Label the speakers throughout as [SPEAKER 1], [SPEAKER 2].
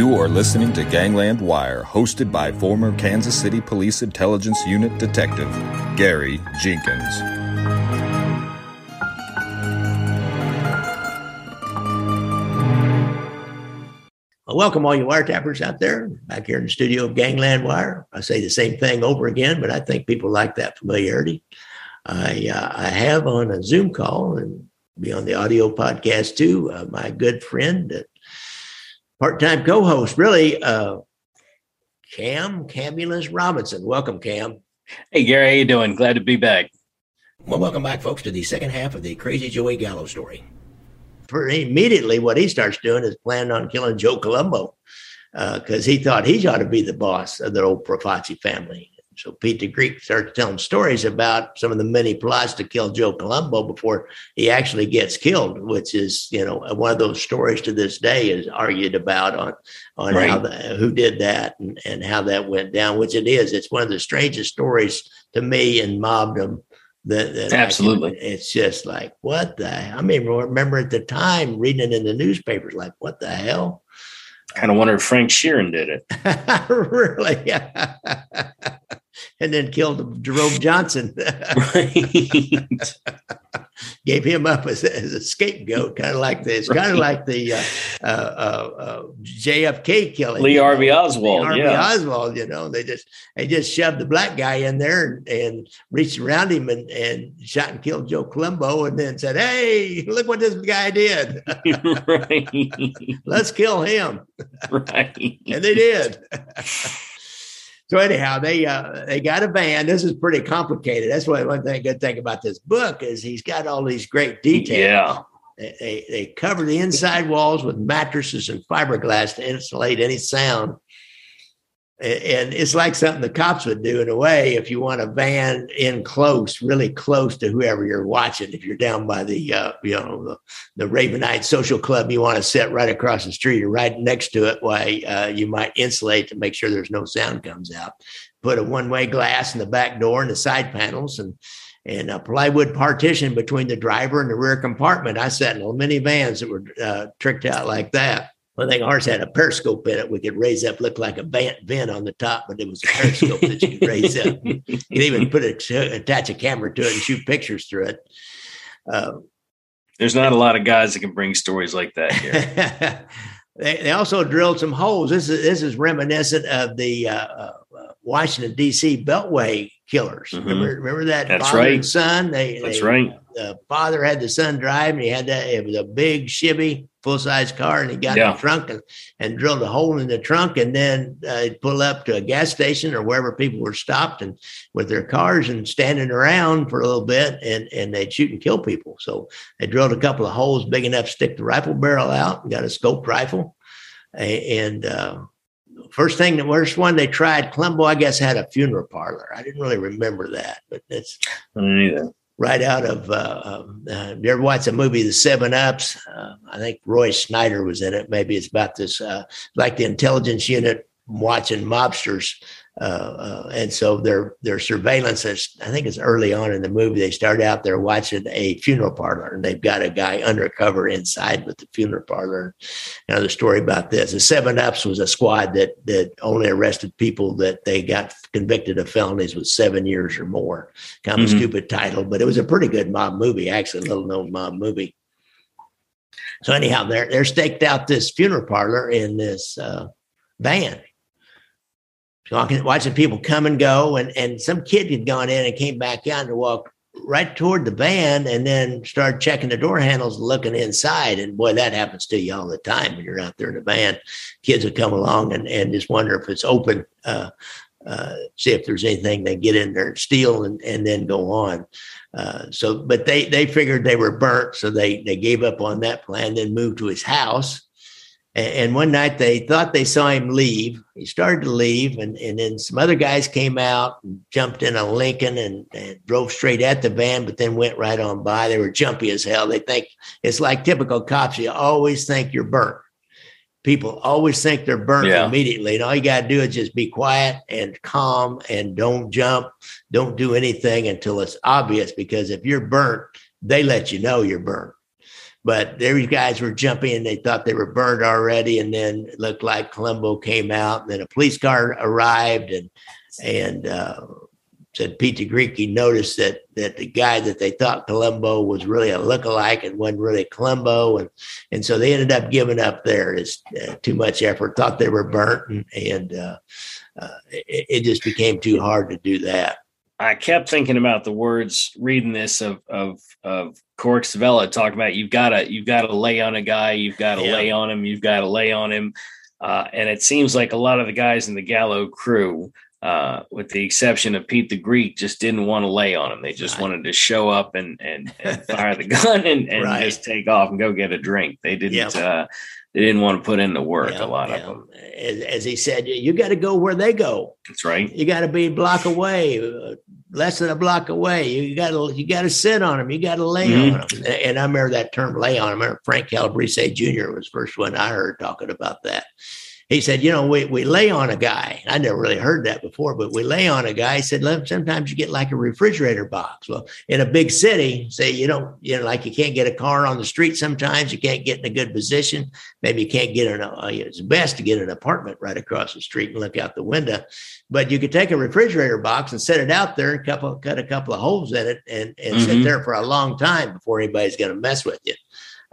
[SPEAKER 1] You are listening to Gangland Wire, hosted by former Kansas City Police Intelligence Unit Detective Gary Jenkins.
[SPEAKER 2] Welcome all you wiretappers out there back here in the studio of Gangland Wire. I say the same thing over again, but I think people like that familiarity. I uh, I have on a Zoom call and be on the audio podcast too. Uh, my good friend, uh, part-time co-host, really, uh, Cam Camillius Robinson. Welcome, Cam.
[SPEAKER 3] Hey, Gary, how you doing? Glad to be back.
[SPEAKER 2] Well, welcome back, folks, to the second half of the Crazy Joey Gallo story. For immediately, what he starts doing is planning on killing Joe Colombo because uh, he thought he ought to be the boss of the old Profaci family. So Pete the Greek starts telling stories about some of the many plots to kill Joe Colombo before he actually gets killed, which is, you know, one of those stories to this day is argued about on on right. how the, who did that and, and how that went down, which it is. It's one of the strangest stories to me in mobdom. That, that
[SPEAKER 3] Absolutely,
[SPEAKER 2] can, it's just like what the. I mean, remember at the time reading it in the newspapers, like what the hell.
[SPEAKER 3] Kind of wonder if Frank Sheeran did it.
[SPEAKER 2] really? and then killed Jerome Johnson. right. Gave him up as, as a scapegoat, kind of like this, right. kind of like the uh, uh, uh, JFK killing.
[SPEAKER 3] Lee Harvey Oswald.
[SPEAKER 2] Lee Harvey
[SPEAKER 3] yeah.
[SPEAKER 2] Oswald. You know, they just they just shoved the black guy in there and, and reached around him and, and shot and killed Joe Colombo, and then said, "Hey, look what this guy did. Let's kill him."
[SPEAKER 3] Right.
[SPEAKER 2] and they did. So anyhow, they uh, they got a van. This is pretty complicated. That's why one thing good thing about this book is he's got all these great details.
[SPEAKER 3] Yeah.
[SPEAKER 2] They, they, they cover the inside walls with mattresses and fiberglass to insulate any sound and it's like something the cops would do in a way if you want a van in close really close to whoever you're watching. If you're down by the uh, you know the, the ravenite social club you want to sit right across the street or right next to it why uh, you might insulate to make sure there's no sound comes out. Put a one-way glass in the back door and the side panels and and a plywood partition between the driver and the rear compartment. I sat in many vans that were uh, tricked out like that I think ours had a periscope in it. We could raise up, look like a vent, vent on the top, but it was a periscope that you could raise up. You could even put a, attach a camera to it and shoot pictures through it.
[SPEAKER 3] Uh, There's not a lot of guys that can bring stories like that here.
[SPEAKER 2] they, they, also drilled some holes. This is this is reminiscent of the uh, uh, Washington D.C. Beltway killers. Mm-hmm. Remember, remember that
[SPEAKER 3] That's
[SPEAKER 2] father
[SPEAKER 3] right.
[SPEAKER 2] and son. They,
[SPEAKER 3] That's
[SPEAKER 2] they,
[SPEAKER 3] right.
[SPEAKER 2] The father had the son drive, and he had that. It was a big Chevy full size car, and he got
[SPEAKER 3] yeah.
[SPEAKER 2] in the trunk and, and drilled a hole in the trunk, and then uh, he'd pull up to a gas station or wherever people were stopped and with their cars and standing around for a little bit, and and they'd shoot and kill people. So they drilled a couple of holes big enough to stick the rifle barrel out, and got a scoped rifle, and. Uh, first thing, the worst one they tried, Colombo, I guess, had a funeral parlor. I didn't really remember that, but it's right out of. Uh, um, uh, you ever watch a movie, The Seven Ups? Uh, I think Roy Scheider was in it. Maybe it's about this, uh, like the intelligence unit watching mobsters uh, uh, and so their their surveillance is, I think it's early on in the movie. They start out there watching a funeral parlor, and they've got a guy undercover inside with the funeral parlor. Another story about this. The Seven Ups was a squad that that only arrested people that they got convicted of felonies with seven years or more. Kind of mm-hmm. a stupid title, but it was a pretty good mob movie, actually, a little known mob movie. So anyhow, they're they're staked out this funeral parlor in this uh, van watching people come and go, and and some kid had gone in and came back out and walked right toward the van, and then started checking the door handles, and looking inside. And boy, that happens to you all the time when you're out there in the van. Kids would come along and and just wonder if it's open. Uh, uh, see if there's anything they get in there and steal and, and then go on. Uh, so, but they they figured they were burnt, so they they gave up on that plan. Then moved to his house, and one night they thought they saw him leave. He started to leave, and, and then some other guys came out and jumped in a Lincoln and, and, drove straight at the van, but then went right on by. They were jumpy as hell. They think it's like typical cops. You always think you're burnt. People always think they're burnt yeah. immediately. And all you got to do is just be quiet and calm and don't jump. Don't do anything until it's obvious because if you're burnt, they let you know you're burnt. But these guys were jumping they thought they were burned already. And then it looked like Colombo came out and then a police car arrived and, and, uh, said Pete he noticed that that the guy that they thought Colombo was really a lookalike and wasn't really Colombo, and and so they ended up giving up there. It's uh, too much effort. Thought they were burnt, and, and uh, uh, it, it, just became too hard to do that.
[SPEAKER 3] I kept thinking about the words reading this of of of Cork Savella talking about you've got to you've got to lay on a guy, you've got to yeah. lay on him, you've got to lay on him, uh, and it seems like a lot of the guys in the Gallo crew uh, with the exception of Pete the Greek, just didn't want to lay on him. They just right. wanted to show up and and, and fire the gun and, and right. just take off and go get a drink. They didn't. Yep. Uh, they didn't want to put in the work. a lot of them,
[SPEAKER 2] as, as, he said, you got to go where they go.
[SPEAKER 3] That's right.
[SPEAKER 2] You got to be a block away, uh, less than a block away. You got to you got to sit on them. You got to lay mm-hmm. on them. And I remember that term, lay on them. Frank Calabrese Jr. was the first one I heard talking about that he said, you know, we, we lay on a guy. I never really heard that before, but we lay on a guy. He said, sometimes you get like a refrigerator box. Well, in a big city, say you don't, you know, like you can't get a car on the street sometimes, you can't get in a good position. Maybe you can't get in a, uh, it's best to get an apartment right across the street and look out the window. But you could take a refrigerator box and set it out there and couple, cut a couple of holes in it and, and mm-hmm. sit there for a long time before anybody's going to mess with you.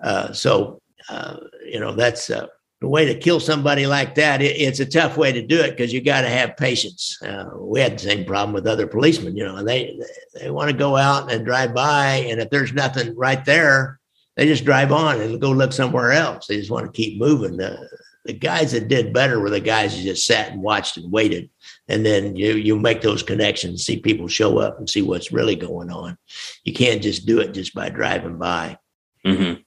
[SPEAKER 2] Uh, so, uh, you know, that's, uh, the way to kill somebody like that, it, it's a tough way to do it because you got to have patience. Uh, we had the same problem with other policemen, you know, and they they want to go out and drive by, and if there's nothing right there, they just drive on and go look somewhere else. They just want to keep moving. The, the guys that did better were the guys who just sat and watched and waited, and then you you make those connections, see people show up, and see what's really going on. You can't just do it just by driving by.
[SPEAKER 3] Mm-hmm.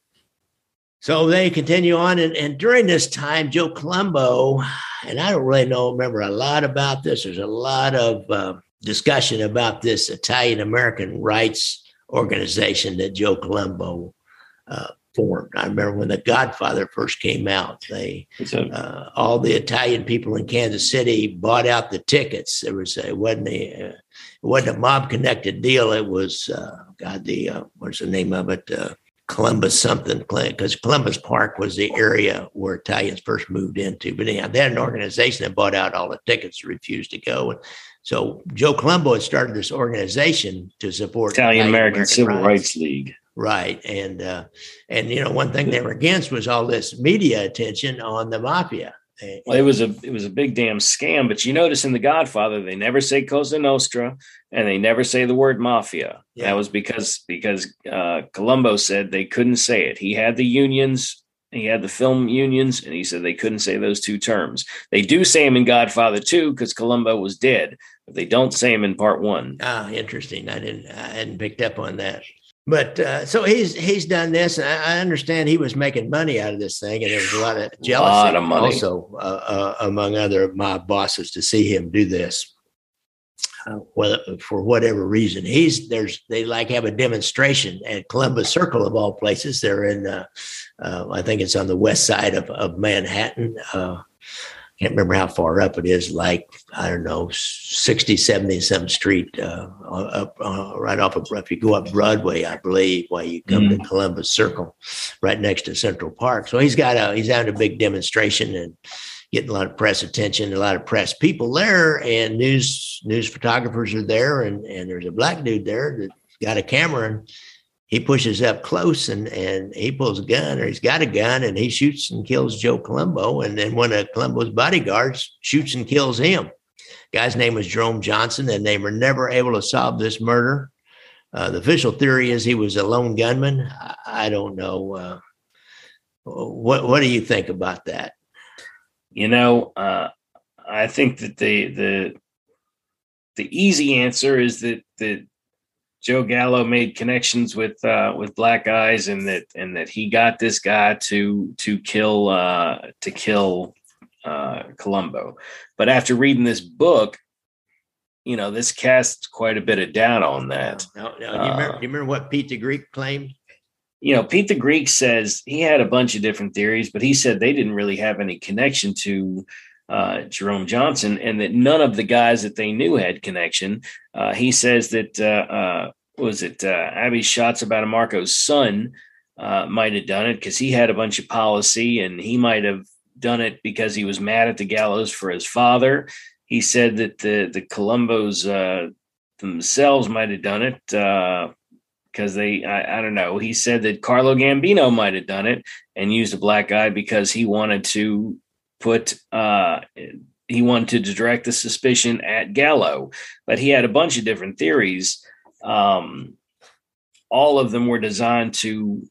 [SPEAKER 2] So they continue on, and, and during this time, Joe Colombo, and I don't really know, remember a lot about this. There's a lot of uh, discussion about this Italian American rights organization that Joe Colombo uh, formed. I remember when The Godfather first came out, they uh, all the Italian people in Kansas City bought out the tickets. There was a, it wasn't a uh, it wasn't a mob connected deal. It was uh, God the uh, what's the name of it? Columbus something because Columbus Park was the area where Italians first moved into. But anyhow, they had an organization that bought out all the tickets, refused to go. And so Joe Colombo had started this organization to support
[SPEAKER 3] Italian American Civil rights. rights League.
[SPEAKER 2] Right. And uh, and you know, one thing they were against was all this media attention on the mafia.
[SPEAKER 3] Well, it was a it was a big damn scam. But you notice in The Godfather, they never say Cosa Nostra and they never say the word mafia. Yeah. That was because because uh, Colombo said they couldn't say it. He had the unions, he had the film unions, and he said they couldn't say those two terms. They do say them in Godfather 2 because Colombo was dead, but they don't say them in Part One.
[SPEAKER 2] Ah, interesting. I didn't I hadn't picked up on that but uh, so he's he's done this, and I, I, understand he was making money out of this thing, and there was a lot of jealousy, lot of money. also uh, uh, among other of my bosses to see him do this. Uh, whether, for whatever reason, he's there's they like have a demonstration at Columbus Circle of all places. They're in, uh, uh, I think it's on the west side of of Manhattan can't remember how far up it is, like, I don't know, 60, 70 some street, uh, up, uh, right off of, if you go up Broadway, I believe, while you come mm-hmm. to Columbus Circle, right next to Central Park. So he's got a, he's having a big demonstration and getting a lot of press attention, a lot of press people there, and news, news photographers are there. And, and there's a black dude there that got a camera and he pushes up close and and he pulls a gun or he's got a gun and he shoots and kills Joe Colombo. And then one of Colombo's bodyguards shoots and kills him. Guy's name was Jerome Johnson, and they were never able to solve this murder. Uh, the official theory is he was a lone gunman. I, I don't know. Uh, what what do you think about that?
[SPEAKER 3] You know, uh, I think that the the the easy answer is that that Joe Gallo made connections with uh, with black guys, and that and that he got this guy to to kill uh, to kill uh, Colombo. But after reading this book, you know, this casts quite a bit of doubt on that.
[SPEAKER 2] No, no, do, you remember, do you remember what Pete the Greek claimed?
[SPEAKER 3] You know, Pete the Greek says he had a bunch of different theories, but he said they didn't really have any connection to uh, Jerome Johnson, and that none of the guys that they knew had connection. Uh, he says that uh, uh was it uh, Abby Shots about a Marco's son might have done it because he had a bunch of policy and he might have done it because he was mad at the Gallos for his father. He said that the the Colombos uh, themselves might have done it because they I, I, don't know. He said that Carlo Gambino might have done it and used a black guy because he wanted to put uh, he wanted to direct the suspicion at Gallo, but he had a bunch of different theories. Um, all of them were designed to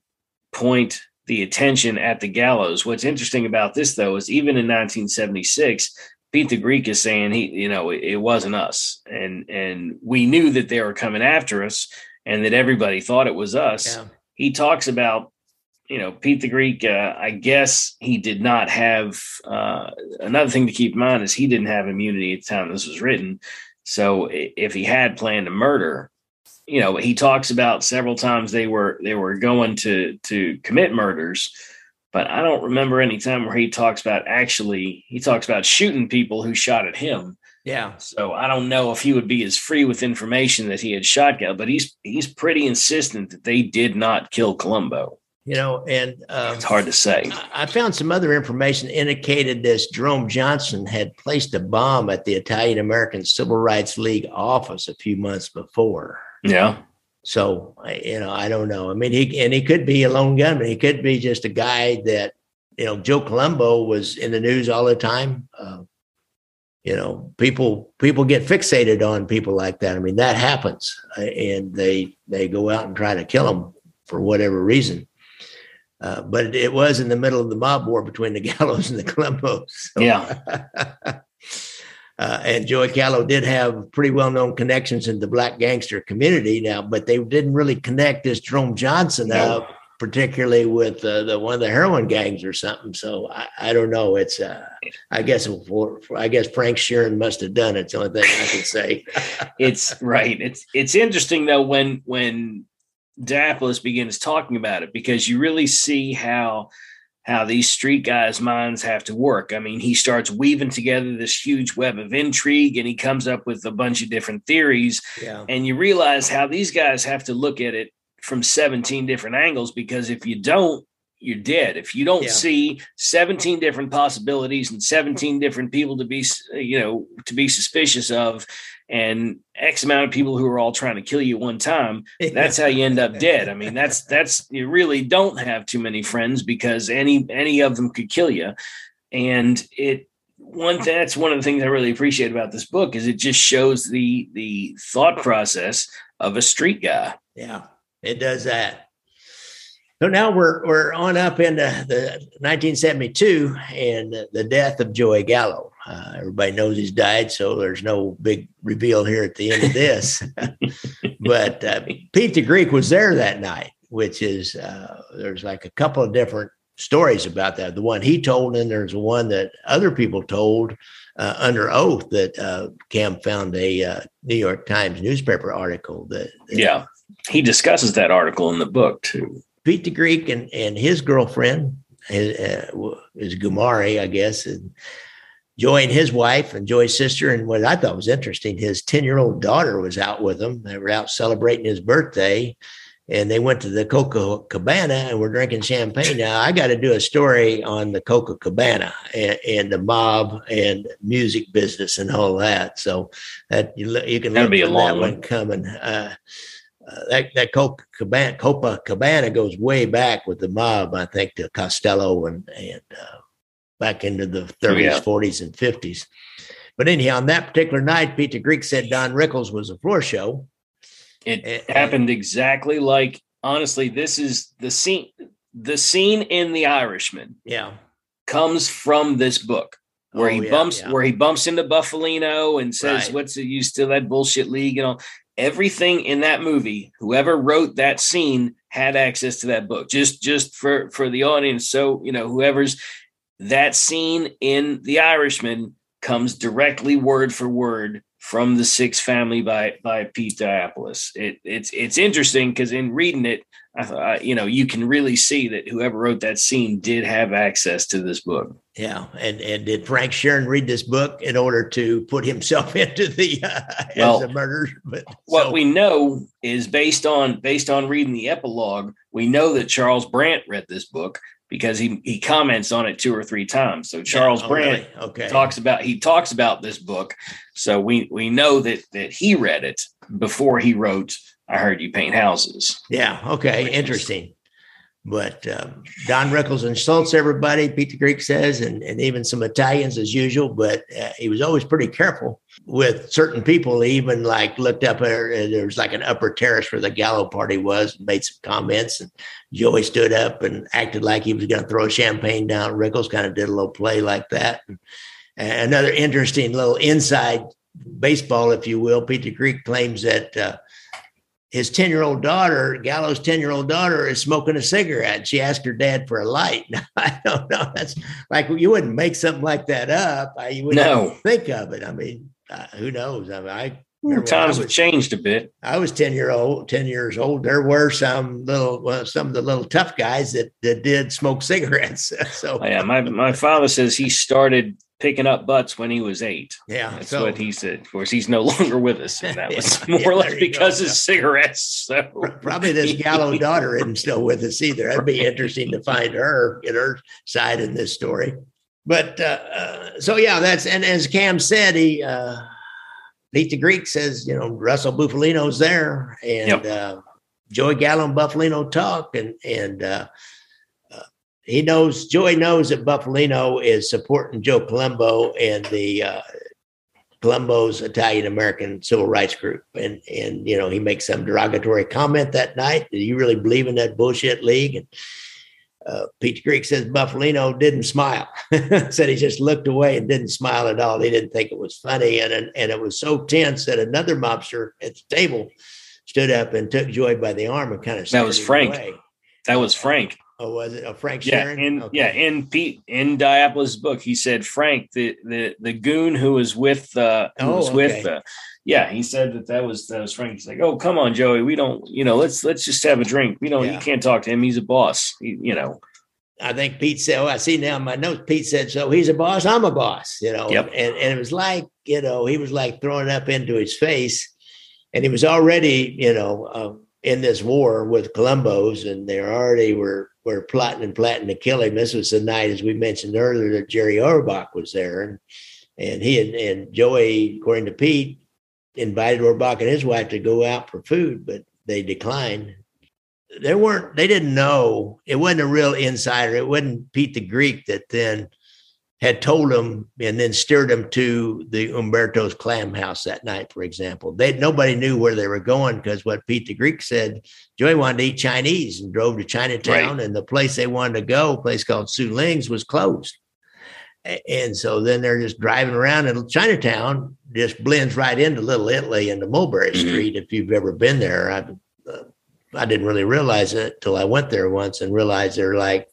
[SPEAKER 3] point the attention at the Gallos. What's interesting about this, though, is even in 1976, Pete the Greek is saying he, you know, it, it wasn't us, and and we knew that they were coming after us, and that everybody thought it was us. Yeah. He talks about, you know, Pete the Greek. Uh, I guess he did not have. Uh, another thing to keep in mind is he didn't have immunity at the time this was written. So if he had planned to murder, you know he talks about several times they were they were going to to commit murders but i don't remember any time where he talks about actually he talks about shooting people who shot at him
[SPEAKER 2] yeah
[SPEAKER 3] so i don't know if he would be as free with information that he had shot Gal, but he's he's pretty insistent that they did not kill colombo
[SPEAKER 2] you know and
[SPEAKER 3] uh, it's hard to say
[SPEAKER 2] i found some other information indicated this jerome johnson had placed a bomb at the italian american civil rights league office a few months before
[SPEAKER 3] yeah.
[SPEAKER 2] So you know, I don't know. I mean, he and he could be a lone gunman. He could be just a guy that you know. Joe Colombo was in the news all the time. Uh, you know, people people get fixated on people like that. I mean, that happens, uh, and they they go out and try to kill them for whatever reason. Uh, but it, was in the middle of the mob war between the Gallos and the Colombos.
[SPEAKER 3] So. Yeah.
[SPEAKER 2] Uh, and Joey Gallo did have pretty well known connections in the black gangster community now, but they didn't really connect this Jerome Johnson no. up, particularly with uh, the one of the heroin gangs or something. So I, I don't know. It's uh, I guess for, for, I guess Frank Sheeran must have done it. It's the only thing I can say.
[SPEAKER 3] it's right. It's it's interesting though when when Daplos begins talking about it because you really see how how these street guys' minds have to work. I mean, he starts weaving together this huge web of intrigue and he comes up with a bunch of different theories. Yeah. And you realize how these guys have to look at it from 17 different angles because if you don't, you're dead. If you don't yeah. see 17 different possibilities and 17 different people to be, you know, to be suspicious of, and X amount of people who are all trying to kill you one time, that's how you end up dead. I mean, that's that's you really don't have too many friends because any any of them could kill you. And it one that's one of the things I really appreciate about this book is it just shows the the thought process of a street guy.
[SPEAKER 2] Yeah, it does that. So now we're we're on up into the 1972 and the death of Joey Gallo. Uh, everybody knows he's died, so there's no big reveal here at the end of this. but uh, Pete the Greek was there that night, which is uh, there's like a couple of different stories about that. The one he told, and there's one that other people told uh, under oath that uh, Cam found a uh, New York Times newspaper article that, that
[SPEAKER 3] yeah he discusses that article in the book too.
[SPEAKER 2] Pete the Greek and, and his girlfriend his, uh, is Gumari, I guess, and Joy and his wife and Joy's sister. And what I thought was interesting, his 10 year old daughter was out with him. They were out celebrating his birthday and they went to the Copa Cabana and were drinking champagne. Now I got to do a story on the Copa Cabana and, and, the mob and music business and all that. So that you, you can
[SPEAKER 3] That'll be a long
[SPEAKER 2] one coming. Uh, uh, that that Copa Cabana, Copa Cabana goes way back with the mob, I think, to Costello and and uh, back into the 30s, oh, yeah. 40s, and 50s. But anyhow, on that particular night, Peter Greek said Don Rickles was a floor show.
[SPEAKER 3] It and, happened exactly like honestly, this is the scene the scene in The Irishman.
[SPEAKER 2] Yeah.
[SPEAKER 3] Comes from this book where oh, he yeah, bumps yeah. where he bumps into Bufalino and says, right. "What's it? You to that bullshit league?" and all everything in that movie whoever wrote that scene had access to that book. Just just for for the audience. So you know whoever's that scene in the irishman comes directly word for word from the Sixth Family by by Pete Diapoulos. It, it's it's interesting because in reading it, I thought you know you can really see that whoever wrote that scene did have access to this book.
[SPEAKER 2] Yeah, and and did Frank Sheeran read this book in order to put himself into the uh, well, as a murderer?
[SPEAKER 3] But what so. we know is based on based on reading the epilogue, we know that Charles Brandt read this book because he he comments on it two or three times. So Charles yeah, oh, Brandt really? okay. talks about he talks about this book. So we we know that that he read it before he wrote I heard you paint houses.
[SPEAKER 2] Yeah, okay, interesting. But um, Don Rickles insults everybody, Pete the Greek says, and, and even some Italians as usual. But uh, he was always pretty careful with certain people. He even like looked up there, and there was like an upper terrace where the Gallo party was, and made some comments. And Joey stood up and acted like he was going to throw champagne down. Rickles kind of did a little play like that. And, and another interesting little inside baseball, if you will. Pete the Greek claims that. Uh, his 10 year old daughter, Gallo's 10 year old daughter, is smoking a cigarette. She asked her dad for a light. Now, I don't know. That's like you wouldn't make something like that up. You wouldn't no. think of it. I mean, uh, who knows? I mean, I
[SPEAKER 3] times have changed a bit.
[SPEAKER 2] I was 10 year old, 10 years old. There were some little, well, some of the little tough guys that, that did smoke cigarettes. so,
[SPEAKER 3] oh, yeah, my, my father says he started picking up butts when he was eight.
[SPEAKER 2] Yeah,
[SPEAKER 3] that's so, what he said. Of course, he's no longer with us, and that was more yeah, or less because go. of cigarettes. So
[SPEAKER 2] probably this Gallo daughter isn't still with us either. That'd be interesting to find her, get her side in this story. But uh, uh, so yeah, that's and as Cam said, he uh, Pete the Greek says, you know, Russell Bufalino's there, and yep. uh, Joey Gallo and Bufalino talk, and and uh, he knows Joey knows that Bufalino is supporting Joe Colombo and the uh, Colombo's Italian American Civil Rights Group, and and you know he makes some derogatory comment that night. Do you really believe in that bullshit league? And uh, Pete Greek says Bufalino didn't smile. Said he just looked away and didn't smile at all. He didn't think it was funny, and and it was so tense that another mobster at the table stood up and took Joey by the arm and kind of
[SPEAKER 3] that was Frank. That was Frank.
[SPEAKER 2] Oh, was it? Oh, Frank Sheeran?
[SPEAKER 3] yeah, In, okay. Yeah, in Pete in Diapoulos' book, he said Frank, the the the goon who was with uh who oh, was okay. with uh, yeah, he said that that was that was Frank. He's like, oh come on, Joey, we don't you know let's let's just have a drink. We don't yeah. you can't talk to him. He's a boss. He, you know.
[SPEAKER 2] I think Pete said, oh, I see now my notes, Pete said, so he's a boss, I'm a boss, you know.
[SPEAKER 3] Yep.
[SPEAKER 2] And, and it was like, you know, he was like throwing up into his face. And he was already, you know, uh, in this war with Colombos, and they already were were plotting and plotting to kill him. This was the night, as we mentioned earlier, that Jerry Orbach was there, and and he and, and Joey, according to Pete, invited Orbach and his wife to go out for food, but they declined. They weren't. They didn't know. It wasn't a real insider. It wasn't Pete the Greek that then had told him and then steered him to the Umberto's clam house that night, for example. They nobody knew where they were going because what Pete the Greek said, Joey wanted to eat Chinese and drove to Chinatown, right. and the place they wanted to go, a place called Su Ling's, was closed. And so then they're just driving around and Chinatown just blends right into Little Italy and the Mulberry mm-hmm. Street. If you've ever been there, I, uh, I didn't really realize it till I went there once and realized they're like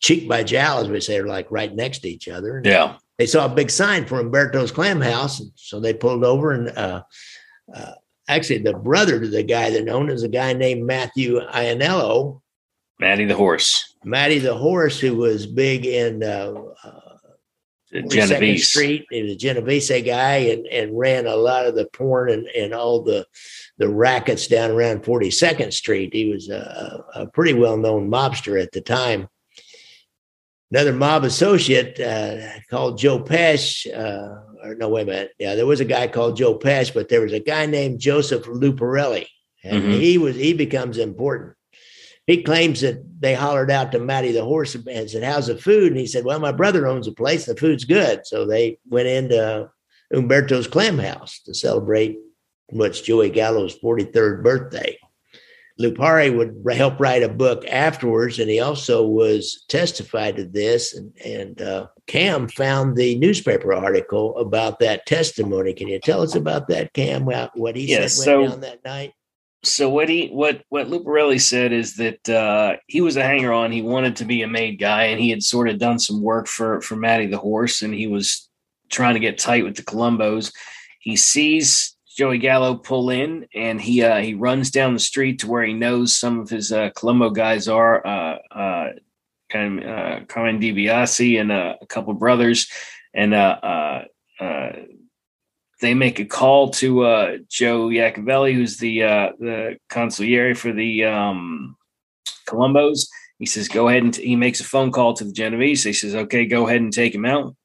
[SPEAKER 2] cheek by jowl, as we say, are like right next to each other. And
[SPEAKER 3] yeah.
[SPEAKER 2] They saw a big sign for Umberto's Clam House. And so they pulled over and uh, uh, actually the brother to the guy that owned is a guy named Matthew Iannello.
[SPEAKER 3] Matty the horse.
[SPEAKER 2] Matty the horse, who was big in uh, uh Genovese Street. He was a Genovese guy and, and ran a lot of the porn and, and all the the rackets down around 42nd Street. He was a, a pretty well known mobster at the time another mob associate uh, called Joe Pesh. Uh, or no, wait a minute. Yeah, there was a guy called Joe Pesh, but there was a guy named Joseph Luparelli, and mm-hmm. he was he becomes important. He claims that they hollered out to Matty the horse and said, "How's the food?" And he said, "Well, my brother owns a place. The food's good." So they went into Umberto's Clam House to celebrate what's Joey Gallo's 43rd birthday. Lupari would help write a book afterwards, and he also was testified to this. And, and uh, Cam found the newspaper article about that testimony. Can you tell us about that, Cam? What he yes, said went so, down that night?
[SPEAKER 3] So what he what what Luparelli said is that uh, he was a hanger on. He wanted to be a made guy, and he had sort of done some work for for Matty the horse, and he was trying to get tight with the Colombos he sees Joey Gallo pull in, and he uh, he runs down the street to where he knows some of his uh, Colombo guys are, uh, uh, kind of uh, Carmine DiBiase and uh, a couple brothers, and uh, uh, uh, they make a call to uh, Joe Iacovelli, who's the uh, the consigliere for the um, Colombos. He says, "Go ahead and t-, he makes a phone call to the Genovese. He says, "Okay, go ahead and take him out."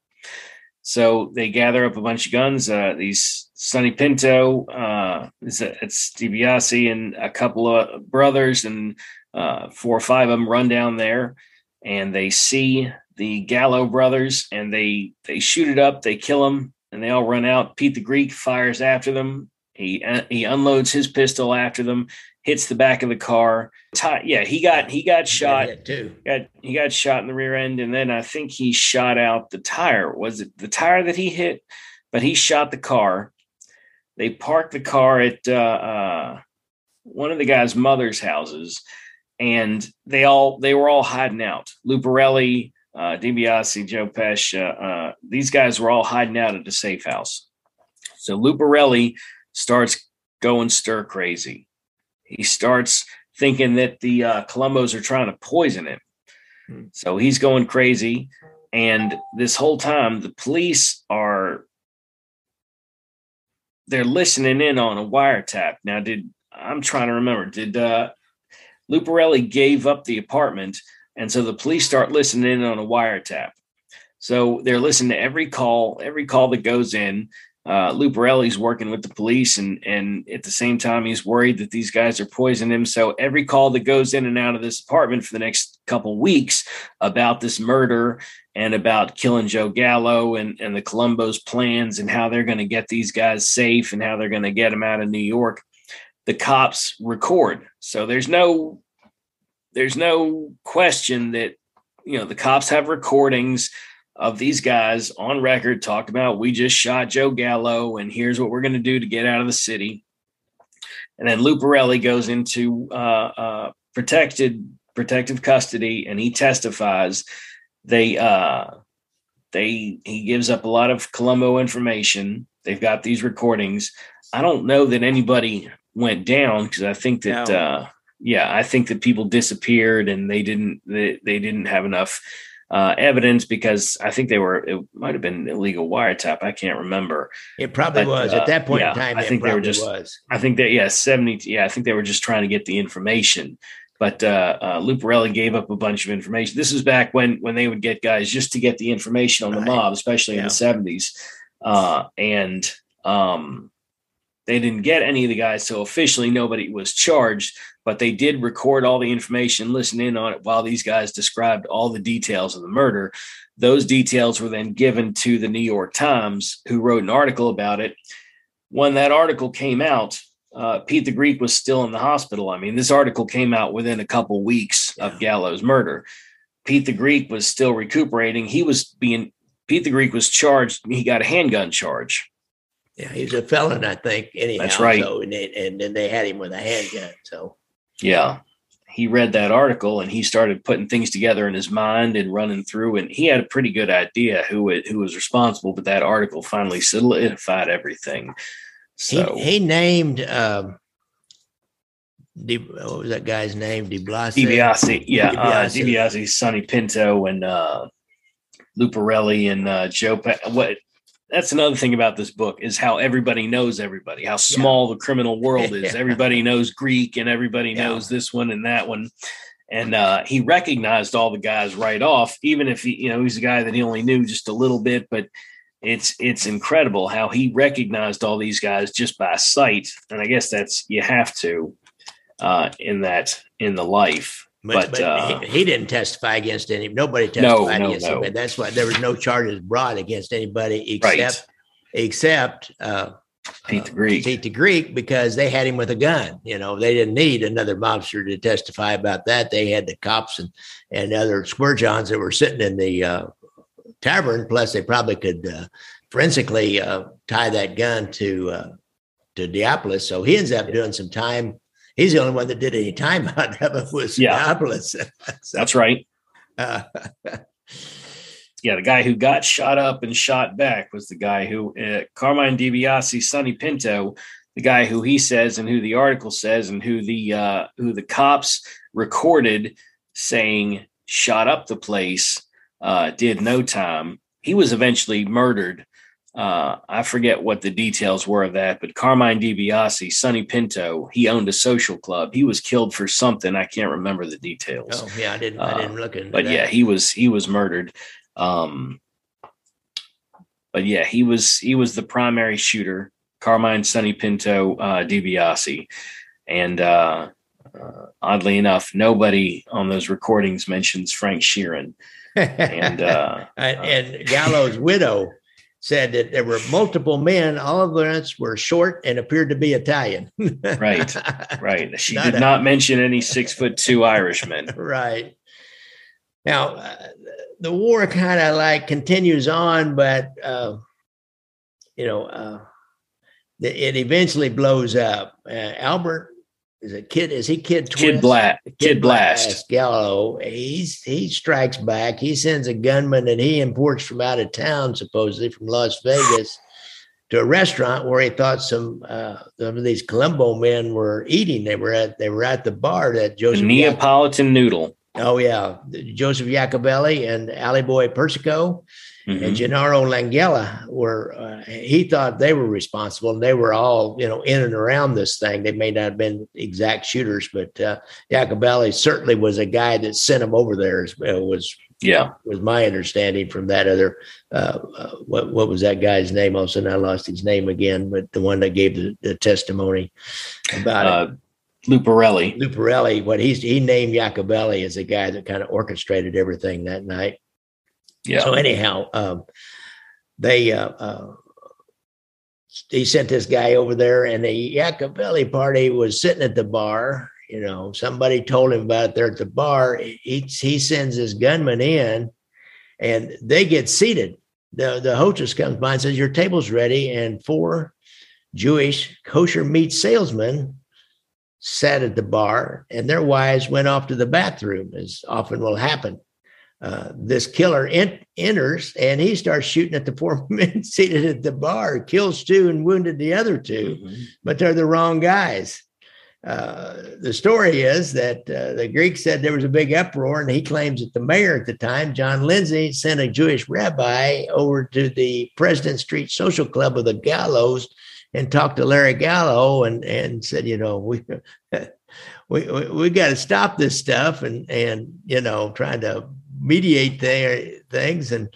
[SPEAKER 3] So they gather up a bunch of guns. Uh, these Sonny Pinto, uh, it's, it's DiBiase and a couple of brothers, and uh, four or five of them run down there, and they see the Gallo brothers, and they they shoot it up. They kill them, and they all run out. Pete the Greek fires after them. He uh, he unloads his pistol after them, hits the back of the car. Ty, yeah, he got he got shot.
[SPEAKER 2] too.
[SPEAKER 3] Got he got shot in the rear end, and then I think he shot out the tire. Was it the tire that he hit? But he shot the car. They parked the car at uh, uh, one of the guy's mother's houses, and they all they were all hiding out. Luparelli, uh, DiBiase, Joe Pesce, uh, uh, these guys were all hiding out at the safe house. So Luparelli starts going stir crazy. He starts thinking that the uh, Colombos are trying to poison him.
[SPEAKER 2] Hmm.
[SPEAKER 3] So he's going crazy. And this whole time, the police are they're listening in on a wiretap. Now, did I'm trying to remember, did uh Luparelli gave up the apartment, and so the police start listening in on a wiretap. So they're listening to every call, every call that goes in. Uh, Luparelli's working with the police, and and at the same time, he's worried that these guys are poisoning him. So every call that goes in and out of this apartment for the next couple weeks about this murder and about killing Joe Gallo and and the Colombo's plans and how they're going to get these guys safe and how they're going to get them out of New York, the cops record. So there's no there's no question that you know the cops have recordings of these guys on record talked about we just shot Joe Gallo and here's what we're going to do to get out of the city. And then Luparelli goes into uh, uh, protected protective custody and he testifies. They uh, they he gives up a lot of Colombo information. They've got these recordings. I don't know that anybody went down because I think that
[SPEAKER 2] No.
[SPEAKER 3] uh, yeah, I think that people disappeared and they didn't they, they didn't have enough uh, evidence because I think they were it might have been illegal wiretap. I can't remember.
[SPEAKER 2] It probably
[SPEAKER 3] But,
[SPEAKER 2] was
[SPEAKER 3] uh,
[SPEAKER 2] at that point
[SPEAKER 3] yeah,
[SPEAKER 2] in time.
[SPEAKER 3] I
[SPEAKER 2] it
[SPEAKER 3] think they were just-
[SPEAKER 2] was.
[SPEAKER 3] I think that yeah, seventy. Yeah, I think they were just trying to get the information. But uh, uh, Luparelli gave up a bunch of information. This is back when when they would get guys just to get the information on the
[SPEAKER 2] Right.
[SPEAKER 3] mob, especially in the seventies, uh, and um, they didn't get any of the guys. So officially, nobody was charged. But they did record all the information, listen in on it while these guys described all the details of the murder. Those details were then given to the New York Times, who wrote an article about it. When that article came out, uh, Pete the Greek was still in the hospital. I mean, this article came out within a couple weeks of Gallo's murder. Pete the Greek was still recuperating. He was being Pete the Greek was charged. He got a handgun charge.
[SPEAKER 2] Yeah, he was a felon, I think. Anyhow,
[SPEAKER 3] That's right.
[SPEAKER 2] So, and, they, and then they had him with a handgun. So
[SPEAKER 3] Yeah. He read that article and he started putting things together in his mind and running through. And he had a pretty good idea who it, who was responsible. But that article finally solidified everything. So
[SPEAKER 2] he, he named um, De, what was that guy's name? De Blasi.
[SPEAKER 3] DiBiase, yeah, uh,
[SPEAKER 2] DiBiase.
[SPEAKER 3] DiBiase, Sonny Pinto, and uh, Luparelli and uh, Joe. Pa- what? That's another thing about this book is how everybody knows everybody. How small the criminal world is.
[SPEAKER 2] Yeah.
[SPEAKER 3] Everybody knows Greek, and everybody
[SPEAKER 2] Yeah.
[SPEAKER 3] knows this one and that one. And uh, he recognized all the guys right off, even if he, you know, he's a guy that he only knew just a little bit. But it's it's incredible how he recognized all these guys just by sight. And I guess that's you have to uh, in that in the life.
[SPEAKER 2] But,
[SPEAKER 3] But, uh,
[SPEAKER 2] he, he didn't testify against any. Nobody testified
[SPEAKER 3] no,
[SPEAKER 2] against
[SPEAKER 3] no.
[SPEAKER 2] him. That's why there was no charges brought against anybody
[SPEAKER 3] Right.
[SPEAKER 2] except except uh,
[SPEAKER 3] Pete the Greek.
[SPEAKER 2] Pete the Greek because they had him with a gun. You know, they didn't need another mobster to testify about that. They had the cops and and other square johns that were sitting in the uh, tavern. Plus, they probably could uh, forensically uh, tie that gun to uh, to Diapoulos. So he ends up doing some time. He's the only one that did any time out of it was
[SPEAKER 3] Yeah.
[SPEAKER 2] Diapoulos. So,
[SPEAKER 3] That's right.
[SPEAKER 2] uh,
[SPEAKER 3] yeah, the guy who got shot up and shot back was the guy who uh, Carmine DiBiase, Sonny Pinto, the guy who he says and who the article says and who the uh, who the cops recorded saying shot up the place uh, did no time. He was eventually murdered. Uh, I forget what the details were of that, but Carmine DiBiase, Sonny Pinto, he owned a social club. He was killed for something. I can't remember the details.
[SPEAKER 2] Oh yeah, I didn't. I didn't look into
[SPEAKER 3] But
[SPEAKER 2] that.
[SPEAKER 3] yeah, he was he was murdered. Um, but yeah, he was he was the primary shooter. Carmine Sonny Pinto uh, DiBiase, and uh, uh, oddly enough, nobody on those recordings mentions Frank Sheeran. And uh,
[SPEAKER 2] and, and Gallo's widow said that there were multiple men. All of them were short and appeared to be Italian.
[SPEAKER 3] Right, right, she
[SPEAKER 2] Not
[SPEAKER 3] did
[SPEAKER 2] a-
[SPEAKER 3] not mention any six foot two Irishmen.
[SPEAKER 2] right. Now, uh, the war kind of like continues on, but uh, you know, uh, it eventually blows up. Uh, Albert is a kid. Is he kid?
[SPEAKER 3] Kid Blast, Kid Blast.
[SPEAKER 2] Gallo. He's he strikes back. He sends a gunman that he imports from out of town, supposedly from Las Vegas, to a restaurant where he thought some uh, some of these Colombo men were eating. They were at they were at the bar that
[SPEAKER 3] The
[SPEAKER 2] Joseph. Yac-
[SPEAKER 3] Neapolitan noodle.
[SPEAKER 2] oh yeah, Joseph Jacobelli and Allie Boy Persico
[SPEAKER 3] Mhm.
[SPEAKER 2] and Gennaro Langella were. Uh, he thought they were responsible, and they were all you know in and around this thing. They may not have been exact shooters, but uh, Jacobelli certainly was a guy that sent him over there. as Was
[SPEAKER 3] Yeah,
[SPEAKER 2] was my understanding from that other. Uh, uh, what what was that guy's name? also I lost his name again, but the one that gave the, the testimony about it.
[SPEAKER 3] uh, Luparelli.
[SPEAKER 2] Luparelli, what he's he named Jacobelli as a guy that kind of orchestrated everything that night.
[SPEAKER 3] Yeah,
[SPEAKER 2] So anyhow, um, they uh, uh, he sent this guy over there, and the Jacobelli party was sitting at the bar. You know, somebody told him about it there at the bar. He he sends his gunman in, and they get seated. the The hostess comes by and says, "Your table's ready," and four Jewish kosher meat salesmen sat at the bar, and their wives went off to the bathroom, as often will happen uh, this killer en- enters and he starts shooting at the four men seated at the bar, kills two and wounded the other 2
[SPEAKER 3] Mhm.
[SPEAKER 2] but they're the wrong guys. Uh, the story is that uh, the Greek said there was a big uproar, and he claims that the mayor at the time, John Lindsay, sent a Jewish rabbi over to the President Street Social Club of the Gallos and talked to Larry Gallo and and said, you know, we we we, we got to stop this stuff and and you know trying to mediate their things and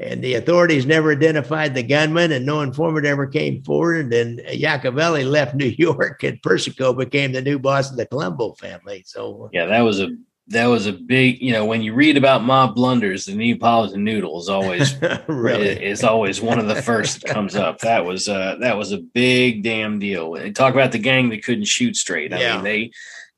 [SPEAKER 2] and the authorities never identified the gunman and no informant ever came forward and Jacobelli left New York and Persico became the new boss of the Colombo family so
[SPEAKER 3] Yeah, that was a that was a big. You know, when you read about mob blunders, the Neapolitan noodle is always
[SPEAKER 2] really
[SPEAKER 3] is always one of the first that comes up. That was uh that was a big damn deal. Talk about the gang that couldn't shoot straight. I
[SPEAKER 2] Yeah.
[SPEAKER 3] mean, they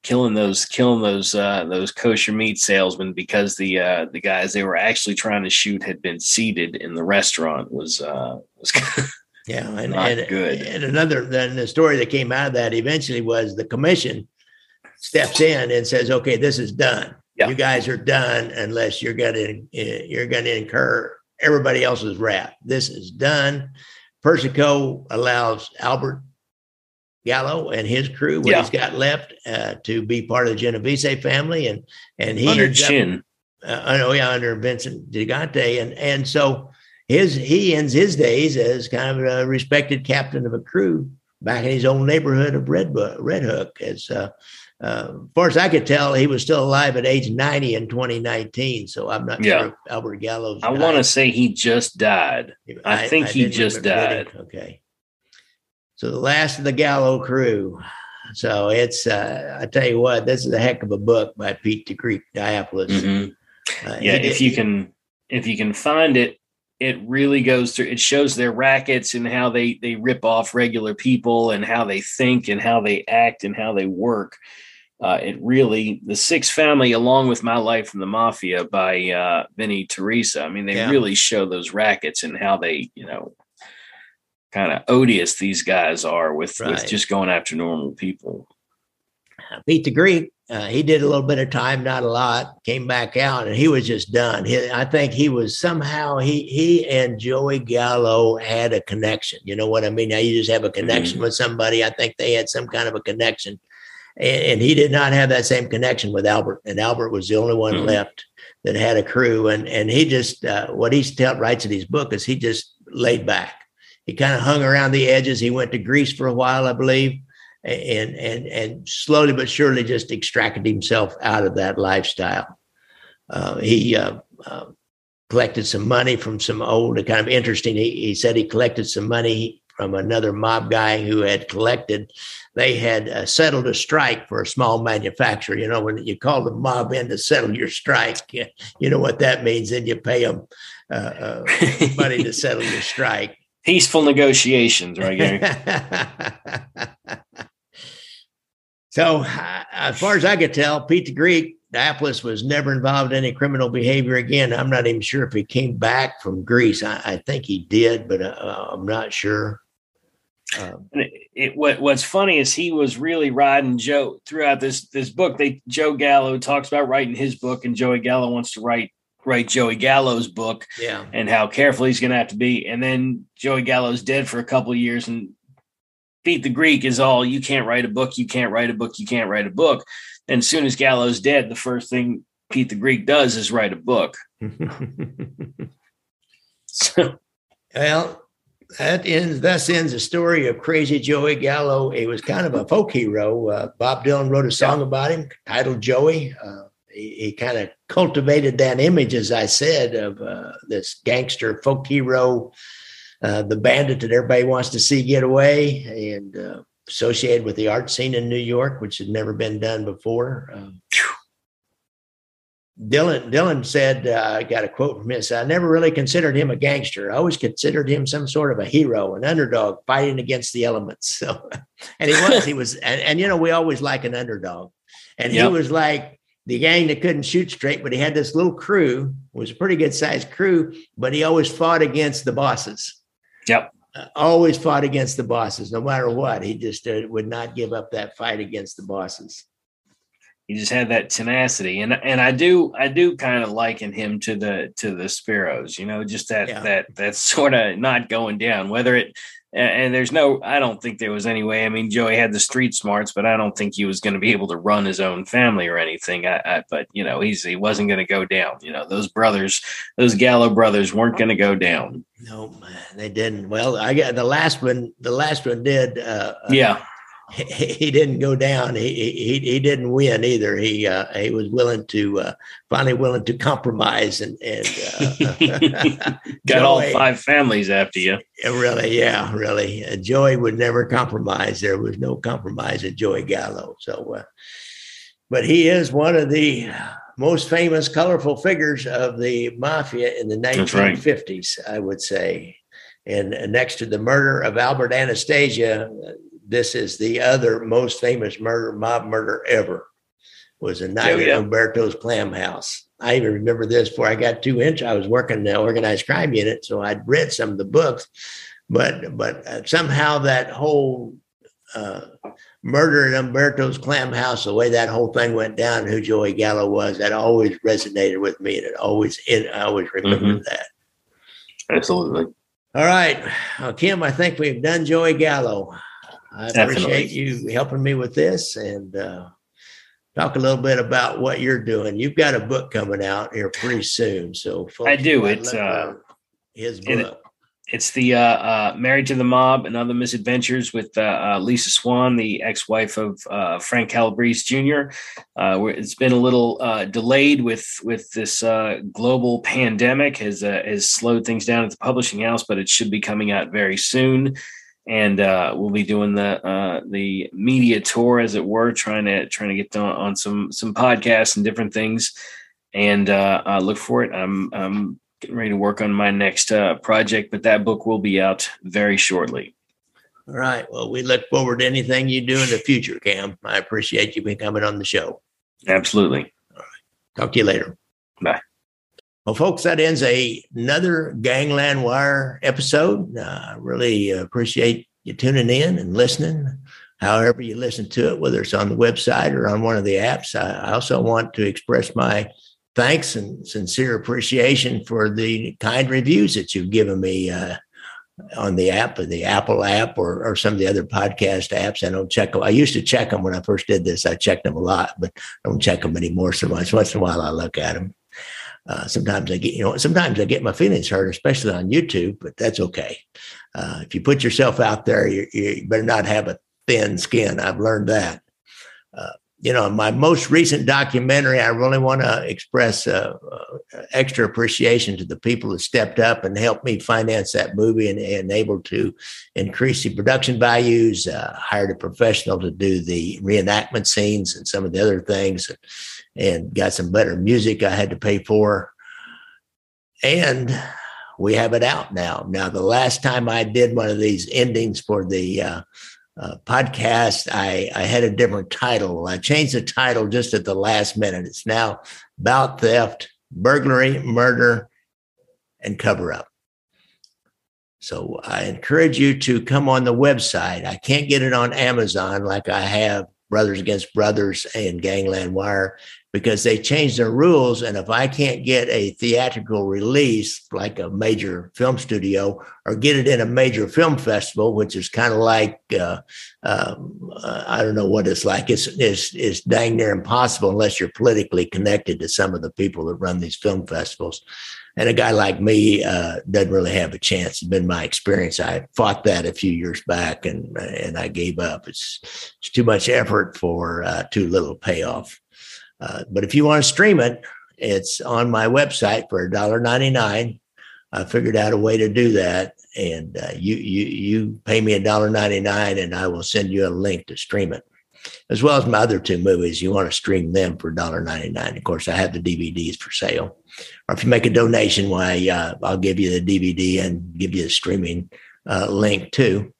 [SPEAKER 3] killing those killing those uh those kosher meat salesmen because the uh the guys they were actually trying to shoot had been seated in the restaurant was uh was
[SPEAKER 2] yeah and,
[SPEAKER 3] Not
[SPEAKER 2] and
[SPEAKER 3] good.
[SPEAKER 2] and another then the story that came out of that eventually was the commission steps in and says okay this is done
[SPEAKER 3] Yeah.
[SPEAKER 2] you guys are done unless you're going to you're going to incur everybody else's wrath this is done Persico allows Albert Gallo and his crew, what
[SPEAKER 3] Yeah.
[SPEAKER 2] he's got left, uh, to be part of the Genovese family, and and he
[SPEAKER 3] under
[SPEAKER 2] ends up-
[SPEAKER 3] chin.
[SPEAKER 2] uh, I know, yeah, under Vincent Gigante, and and so his he ends his days as kind of a respected captain of a crew back in his own neighborhood of Red Red Hook. As uh, uh, far as I could tell, he was still alive at age ninety in 2019. So I'm not
[SPEAKER 3] Yeah.
[SPEAKER 2] sure if Albert Gallo's.
[SPEAKER 3] I want to say he just died.
[SPEAKER 2] to.
[SPEAKER 3] I think he just
[SPEAKER 2] died. did? Okay. So the last of the Gallo crew. So it's uh, I tell you what, this is a heck of a book by Pete the Greek Diapoulos.
[SPEAKER 3] Mhm.
[SPEAKER 2] Uh,
[SPEAKER 3] yeah if you can if you can find it it really goes through it shows their rackets and how they they rip off regular people and how they think and how they act and how they work uh, it really the sixth family along with my life in the mafia by uh vinny teresa i mean they
[SPEAKER 2] Yeah.
[SPEAKER 3] really show those rackets and how they you know kind of odious these guys are with
[SPEAKER 2] Right.
[SPEAKER 3] with just going after normal people
[SPEAKER 2] Pete the Greek uh, he did a little bit of time, not a lot. Came back out, and he was just done. He, I think he was somehow he he and Joey Gallo had a connection. You know what I mean? Now you just have a connection mm-hmm. with somebody. I think they had some kind of a connection, and, and, he did not have that same connection with Albert. And Albert was the only one mm-hmm. left that had a crew. And and he just uh, what he tell, writes in his book is he just laid back. He kind of hung around the edges. He went to Greece for a while, I believe and and and slowly but surely just extracted himself out of that lifestyle. Uh, he uh, uh, collected some money from some old, kind of interesting. He, he, said he collected some money from another mob guy who had collected. They had uh, settled a strike for a small manufacturer. You know, when you call the mob in to settle your strike, you know what that means. Then you pay them uh, uh, money to settle your strike
[SPEAKER 3] peaceful negotiations, right, Gary?
[SPEAKER 2] so, uh, as far as I could tell, Pete the Greek, Diapoulos was never involved in any criminal behavior again. I'm not even sure if he came back from Greece. I, I think he did, but uh, I'm not sure.
[SPEAKER 3] Um, it, it, what, what's funny is he was really riding Joe throughout this this book. They Joe Gallo talks about writing his book, and Joey Gallo wants to write write Joey Gallo's book
[SPEAKER 2] yeah.
[SPEAKER 3] and how careful he's going to have to be. And then Joey Gallo's dead for a couple of years and Pete the Greek is all you can't write a book, you can't write a book, you can't write a book. And as soon as Gallo's dead, the first thing Pete the Greek does is write a book.
[SPEAKER 2] so, well, that ends. Thus ends the story of Crazy Joey Gallo. He was kind of a folk hero. Uh, Bob Dylan wrote a song yeah. about him titled Joey. Uh, he, he kind of cultivated that image, as I said, of uh, this gangster folk hero, uh, the bandit that everybody wants to see get away, and uh, associated with the art scene in New York, which had never been done before. Um, Dylan Dylan said, uh, I got a quote from him. I never really considered him a gangster. I always considered him some sort of a hero, an underdog fighting against the elements. So, and he was, he was, and, and you know, we always like an underdog. And yep. he was like the gang that couldn't shoot straight, but he had this little crew, was a pretty good sized crew, but he always fought against the bosses.
[SPEAKER 3] Yep.
[SPEAKER 2] Uh, always fought against the bosses, no matter what. He just uh, would not give up that fight against the bosses.
[SPEAKER 3] He just had that tenacity, and and I do I do kind of liken him to the to the Sparrows, you know, just that yeah. that that sort of not going down. Whether it and there's no i don't think there was any way i mean joey had the street smarts but i don't think he was going to be able to run his own family or anything. I, I, but you know he's he wasn't going to go down you know those brothers those gallo brothers weren't going to go down.
[SPEAKER 2] No man they didn't. Well i got the last one the last one did uh,
[SPEAKER 3] uh yeah
[SPEAKER 2] he, didn't go down. He, he he didn't win either. He uh, he was willing to uh, finally willing to compromise and and
[SPEAKER 3] uh, got all five families after you.
[SPEAKER 2] Really, yeah, really. Uh, Joey would never compromise. There was no compromise at Joey Gallo. So, uh, but he is one of the most famous, colorful figures of the mafia in the 1950s. Right. I would say. And next to the murder of Albert Anastasia, this is the other most famous murder, mob murder ever, was a night oh, yeah. at Umberto's Clam House. I even remember this before I got two inch. I was working the organized crime unit, so I'd read some of the books, but but uh, somehow that whole uh, murder at Umberto's Clam House, the way that whole thing went down, who Joey Gallo was, that always resonated with me, and it always it, I always remember mm-hmm. that.
[SPEAKER 3] Absolutely.
[SPEAKER 2] All right, well, Cam, I think we've done Joey Gallo. I appreciate you helping me with this and uh, talk a little bit about what you're doing. You've got a book coming out here pretty soon. So
[SPEAKER 3] I do. It's uh,
[SPEAKER 2] his book. It,
[SPEAKER 3] it's the uh, uh, Married to the Mob and Other Misadventures with uh, uh Lisa Swan, the ex-wife of uh, Frank Calabrese Jr. Uh, it's been a little delayed with with this global pandemic has has slowed things down at the publishing house, but it should be coming out very soon and uh, we'll be doing the uh, the media tour, as it were, trying to trying to get on, on some some podcasts and different things. And uh, I look for it. I'm I'm getting ready to work on my next uh, project, but that book will be out very shortly.
[SPEAKER 2] All right. Well, we look forward to anything you do in the future, Cam. I appreciate you being coming on the show.
[SPEAKER 3] Absolutely.
[SPEAKER 2] All right. Talk to you later.
[SPEAKER 3] Bye.
[SPEAKER 2] Well, folks, that ends a, another Gangland Wire episode. I uh, really appreciate you tuning in and listening. however you listen to it, whether it's on the website or on one of the apps. I, also want to express my thanks and sincere appreciation for the kind reviews that you've given me uh, on the app, the Apple app, or, or some of the other podcast apps. I don't check them. I used to check them when I first did this. I checked them a lot, but I don't check them anymore so much. Once in a while, I look at them. Uh, sometimes I get, you know, sometimes I get my feelings hurt, especially on YouTube, but that's okay. Uh, if you put yourself out there, you, you better not have a thin skin. I've learned that. Uh, you know, my most recent documentary, I really want to express uh, uh, extra appreciation to the people that stepped up and helped me finance that movie and, and able to increase the production values, uh, hired a professional to do the reenactment scenes and some of the other things, and got some better music I had to pay for. And we have it out now. Now, the last time I did one of these endings for the uh, uh, podcast, I, I had a different title. I changed the title just at the last minute. It's now Ballot theft, burglary, murder, and cover up. So I encourage you to come on the website. I can't get it on Amazon like I have Brothers Against Brothers and Gangland Wire because they changed their rules. And if I can't get a theatrical release, like a major film studio, or get it in a major film festival, which is kind of like uh, um, uh, I don't know what it's like. It's, it's it's dang near impossible unless you're politically connected to some of the people that run these film festivals. And a guy like me uh, doesn't really have a chance. It's been my experience. I fought that a few years back, and and I gave up. It's it's too much effort for uh, too little payoff. Uh, but if you want to stream it, it's on my website for $1.99. I figured out a way to do that. And uh, you, you, you pay me $1.99 and I will send you a link to stream it. As well as my other two movies, you want to stream them for $1.99. Of course, I have the DVDs for sale. Or if you make a donation, why uh, I'll give you the DVD and give you the streaming uh, link too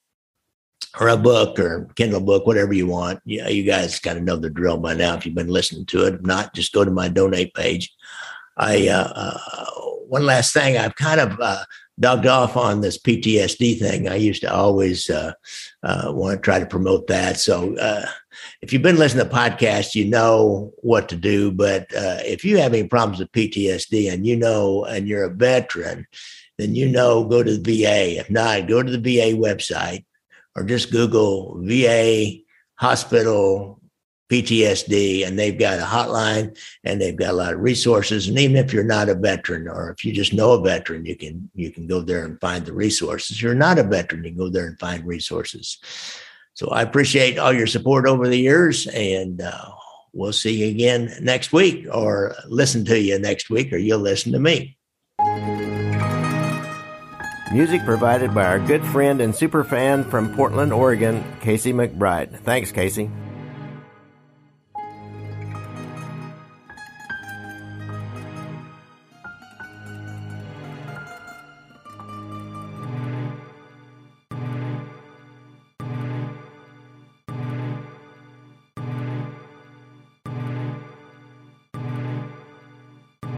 [SPEAKER 2] or a book or Kindle book, whatever you want. You, you guys kind of know the drill by now if you've been listening to it. If not, just go to my donate page. I uh, uh, one last thing, I've kind of uh, dug off on this PTSD thing. I used to always uh, uh, want to try to promote that. So uh, if you've been listening to podcasts, you know what to do. But if you have any problems with PTSD and you know, and you're a veteran, then you know, go to the VA. If not, go to the VA website or just Google VA hospital PTSD, and they've got a hotline and they've got a lot of resources. And even if you're not a veteran, or if you just know a veteran, you can you can go there and find the resources. If you're not a veteran, you can go there and find resources. So I appreciate all your support over the years, and uh, we'll see you again next week, or listen to you next week, or you'll listen to me.
[SPEAKER 4] Music provided by our good friend and super fan from Portland, Oregon, Casey McBride. Thanks, Casey.